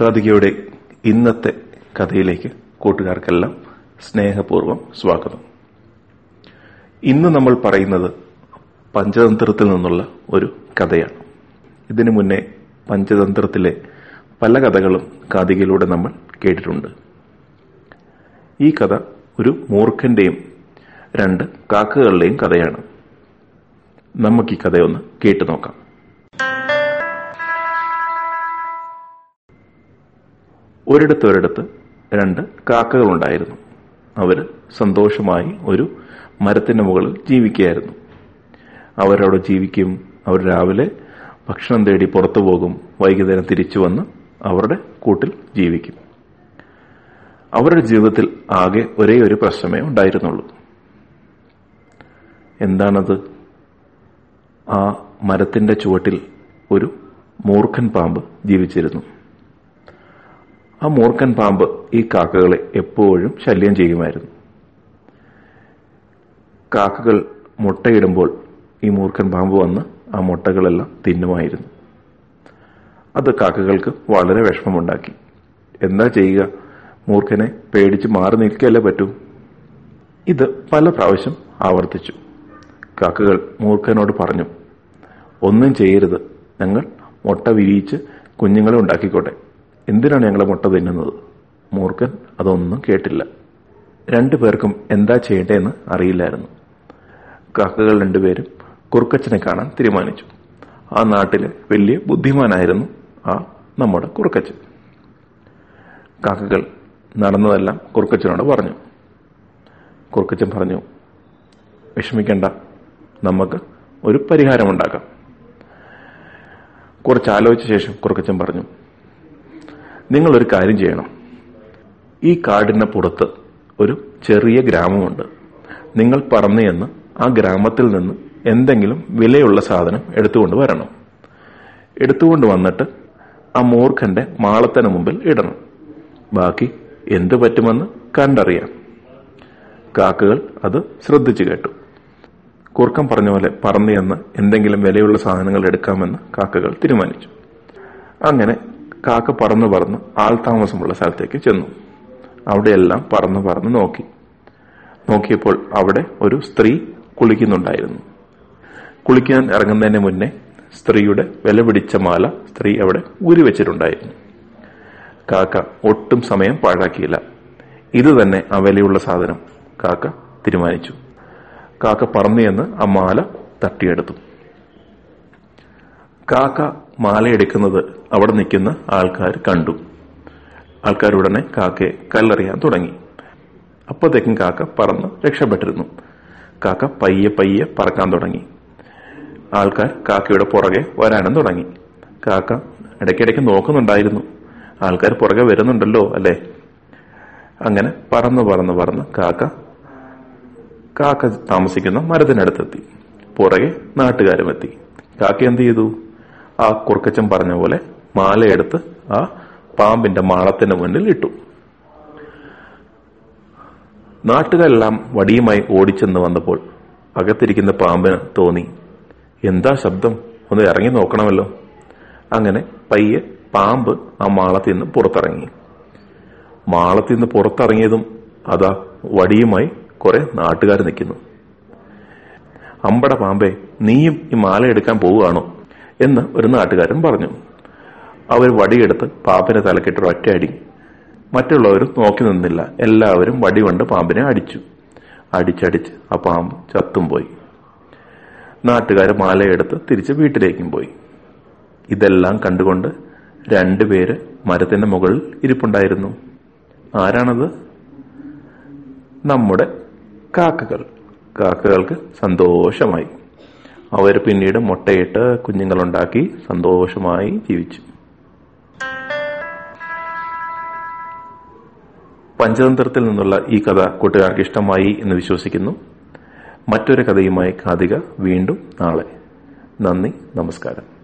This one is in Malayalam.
കാതികയുടെ ഇന്നത്തെ കഥയിലേക്ക് കൂട്ടുകാർക്കെല്ലാം സ്നേഹപൂർവം സ്വാഗതം. ഇന്ന് നമ്മൾ പറയുന്നത് പഞ്ചതന്ത്രത്തിൽ നിന്നുള്ള ഒരു കഥയാണ്. ഇതിനു മുന്നേ പഞ്ചതന്ത്രത്തിലെ പല കഥകളും കാതികയിലൂടെ നമ്മൾ കേട്ടിട്ടുണ്ട്. ഈ കഥ ഒരു മൂർഖന്റെയും രണ്ട് കാക്കകളുടെയും കഥയാണ്. നമുക്ക് ഈ കഥയൊന്ന് കേട്ടു നോക്കാം. ഒരിടത്തൊരിടത്ത് രണ്ട് കാക്കകളുണ്ടായിരുന്നു. അവർ സന്തോഷമായി ഒരു മരത്തിന്റെ മുകളിൽ ജീവിക്കുകയായിരുന്നു. അവരവിടെ ജീവിക്കും. അവർ രാവിലെ ഭക്ഷണം തേടി പുറത്തു പോകും. വൈകുന്നേരം തിരിച്ചു വന്ന് അവരുടെ കൂട്ടിൽ ജീവിക്കും. അവരുടെ ജീവിതത്തിൽ ആകെ ഒരേ ഒരു പ്രശ്നമേ ഉണ്ടായിരുന്നുള്ളൂ. എന്താണത്? ആ മരത്തിന്റെ ചുവട്ടിൽ ഒരു മൂർഖൻ പാമ്പ് ജീവിച്ചിരുന്നു. ആ മൂർക്കൻ പാമ്പ് ഈ കാക്കകളെ എപ്പോഴും ശല്യം ചെയ്യുമായിരുന്നു. കാക്കകൾ മുട്ടയിടുമ്പോൾ ഈ മൂർഖൻ പാമ്പ് വന്ന് ആ മുട്ടകളെല്ലാം തിന്നുമായിരുന്നു. അത് കാക്കകൾക്ക് വളരെ വിഷമമുണ്ടാക്കി. എന്താ ചെയ്യുക? മൂർഖനെ പേടിച്ച് മാറി നിൽക്കല്ലേ പറ്റൂ? ഇത് പല പ്രാവശ്യം ആവർത്തിച്ചു. കാക്കകൾ മൂർഖനോട് പറഞ്ഞു ഒന്നും ചെയ്യരുത്. ഞങ്ങൾ മുട്ട വിരിയിച്ച് കുഞ്ഞുങ്ങളെ ഉണ്ടാക്കിക്കോട്ടെ. എന്തിനാണ് ഞങ്ങളെ മുട്ട തിന്നുന്നത്? മൂർഖൻ അതൊന്നും കേട്ടില്ല. രണ്ടു പേർക്കും എന്താ ചെയ്യേണ്ടതെന്ന് അറിയില്ലായിരുന്നു. കാക്കകൾ രണ്ടുപേരും കുറുക്കച്ചനെ കാണാൻ തീരുമാനിച്ചു. ആ നാട്ടിലെ വലിയ ബുദ്ധിമാനായിരുന്നു ആ നമ്മുടെ കുറുക്കച്ചൻ. കാക്കകൾ നടന്നതെല്ലാം കുറുക്കച്ചനോട് പറഞ്ഞു. കുറുക്കച്ചൻ പറഞ്ഞു വിഷമിക്കണ്ട നമുക്ക് ഒരു പരിഹാരമുണ്ടാക്കാം. കുറച്ച് ആലോചിച്ച ശേഷം കുറുക്കച്ചൻ പറഞ്ഞു നിങ്ങൾ ഒരു കാര്യം ചെയ്യണം. ഈ കാടിന് പുറത്ത് ഒരു ചെറിയ ഗ്രാമമുണ്ട്. നിങ്ങൾ പറന്നു ചെന്ന് ആ ഗ്രാമത്തിൽ നിന്ന് എന്തെങ്കിലും വിലയുള്ള സാധനം എടുത്തുകൊണ്ട് വരണം. എടുത്തുകൊണ്ട് വന്നിട്ട് ആ മൂർഖന്റെ മാളത്തിന് മുമ്പിൽ ഇടണം. ബാക്കി എന്തു പറ്റുമെന്ന് കണ്ടറിയാം. കാക്കകൾ അത് ശ്രദ്ധിച്ചു കേട്ടു. കുർക്കം പറഞ്ഞ പോലെ പറന്നു ചെന്ന് എന്തെങ്കിലും വിലയുള്ള സാധനങ്ങൾ എടുക്കാമെന്ന് കാക്കകൾ തീരുമാനിച്ചു. അങ്ങനെ കാക്ക പറന്നു പറന്ന് ആൾതാമസമുള്ള സ്ഥലത്തേക്ക് ചെന്നു. അവിടെയെല്ലാം പറന്ന് പറന്ന് നോക്കി. നോക്കിയപ്പോൾ അവിടെ ഒരു സ്ത്രീ കുളിക്കുന്നുണ്ടായിരുന്നു. കുളിക്കാൻ ഇറങ്ങുന്നതിന് മുന്നേ സ്ത്രീയുടെ വില പിടിച്ച മാല സ്ത്രീ അവിടെ ഊരി വെച്ചിട്ടുണ്ടായിരുന്നു. കാക്ക ഒട്ടും സമയം പാഴാക്കിയില്ല. ഇത് തന്നെ ആ വിലയുള്ള സാധനം കാക്ക തീരുമാനിച്ചു. കാക്ക പറന്നു എന്ന് ആ മാല തട്ടിയെടുത്തു. കാക്ക മാലയെടുക്കുന്നത് അവിടെ നിൽക്കുന്ന ആൾക്കാർ കണ്ടു. ആൾക്കാർ ഉടനെ കാക്കയെ കല്ലെറിയാൻ തുടങ്ങി. അപ്പോഴത്തേക്കും കാക്ക പറന്ന് രക്ഷപ്പെട്ടിരുന്നു. കാക്ക പയ്യെ പയ്യെ പറക്കാൻ തുടങ്ങി. ആൾക്കാർ കാക്കയുടെ പുറകെ വരാനും തുടങ്ങി. കാക്ക ഇടയ്ക്കിടയ്ക്ക് നോക്കുന്നുണ്ടായിരുന്നു. ആൾക്കാർ പുറകെ വരുന്നുണ്ടല്ലോ അല്ലേ? അങ്ങനെ പറന്ന് പറന്ന് പറന്ന് കാക്ക കാക്ക താമസിക്കുന്ന മരത്തിനടുത്തെത്തി. പുറകെ നാട്ടുകാരും എത്തി കാക്ക എന്ത് ചെയ്തു? ആ കുറുക്കച്ചൻ പറഞ്ഞ പോലെ മാലയെടുത്ത് ആ പാമ്പിന്റെ മാളത്തിന് മുന്നിൽ ഇട്ടു. നാട്ടുകാരെല്ലാം വടിയുമായി ഓടിച്ചെന്ന് വന്നപ്പോൾ അകത്തിരിക്കുന്ന പാമ്പിന് തോന്നി എന്താ ശബ്ദം? ഒന്ന് ഇറങ്ങി നോക്കണമല്ലോ. അങ്ങനെ പയ്യെ പാമ്പ് ആ മാളത്തിൽ നിന്ന് പുറത്തിറങ്ങി. മാളത്തിൽ നിന്ന് പുറത്തിറങ്ങിയതും അതാ വടിയുമായി കുറെ നാട്ടുകാർ നിൽക്കുന്നു. അമ്പട പാമ്പേ നീയും ഈ മാല എടുക്കാൻ പോവുകയാണോ? എന്ന് ഒരു നാട്ടുകാരൻ പറഞ്ഞു. അവർ വടിയെടുത്ത് പാമ്പിനെ തലക്കിട്ട് ഒറ്റയടി. മറ്റുള്ളവർ നോക്കി നിന്നില്ല. എല്ലാവരും വടി കൊണ്ട് പാമ്പിനെ അടിച്ചു. അടിച്ചടിച്ച് ആ പാമ്പ് ചത്തും പോയി. നാട്ടുകാർ മാലയെടുത്ത് തിരിച്ച് വീട്ടിലേക്കും പോയി. ഇതെല്ലാം കണ്ടുകൊണ്ട് രണ്ടുപേര് മരത്തിന്റെ മുകളിൽ ഇരിപ്പുണ്ടായിരുന്നു. ആരാണത്? നമ്മുടെ കാക്കകൾ. കാക്കകൾക്ക് സന്തോഷമായി. അവർ പിന്നീട് മുട്ടയിട്ട് കുഞ്ഞുങ്ങളുണ്ടാക്കി സന്തോഷമായി ജീവിച്ചു. പഞ്ചതന്ത്രത്തിൽ നിന്നുള്ള ഈ കഥ കൂട്ടുകാർക്ക് ഇഷ്ടമായി എന്ന് വിശ്വസിക്കുന്നു. മറ്റൊരു കഥയുമായി കാതിക വീണ്ടും നാളെ. നന്ദി നമസ്കാരം.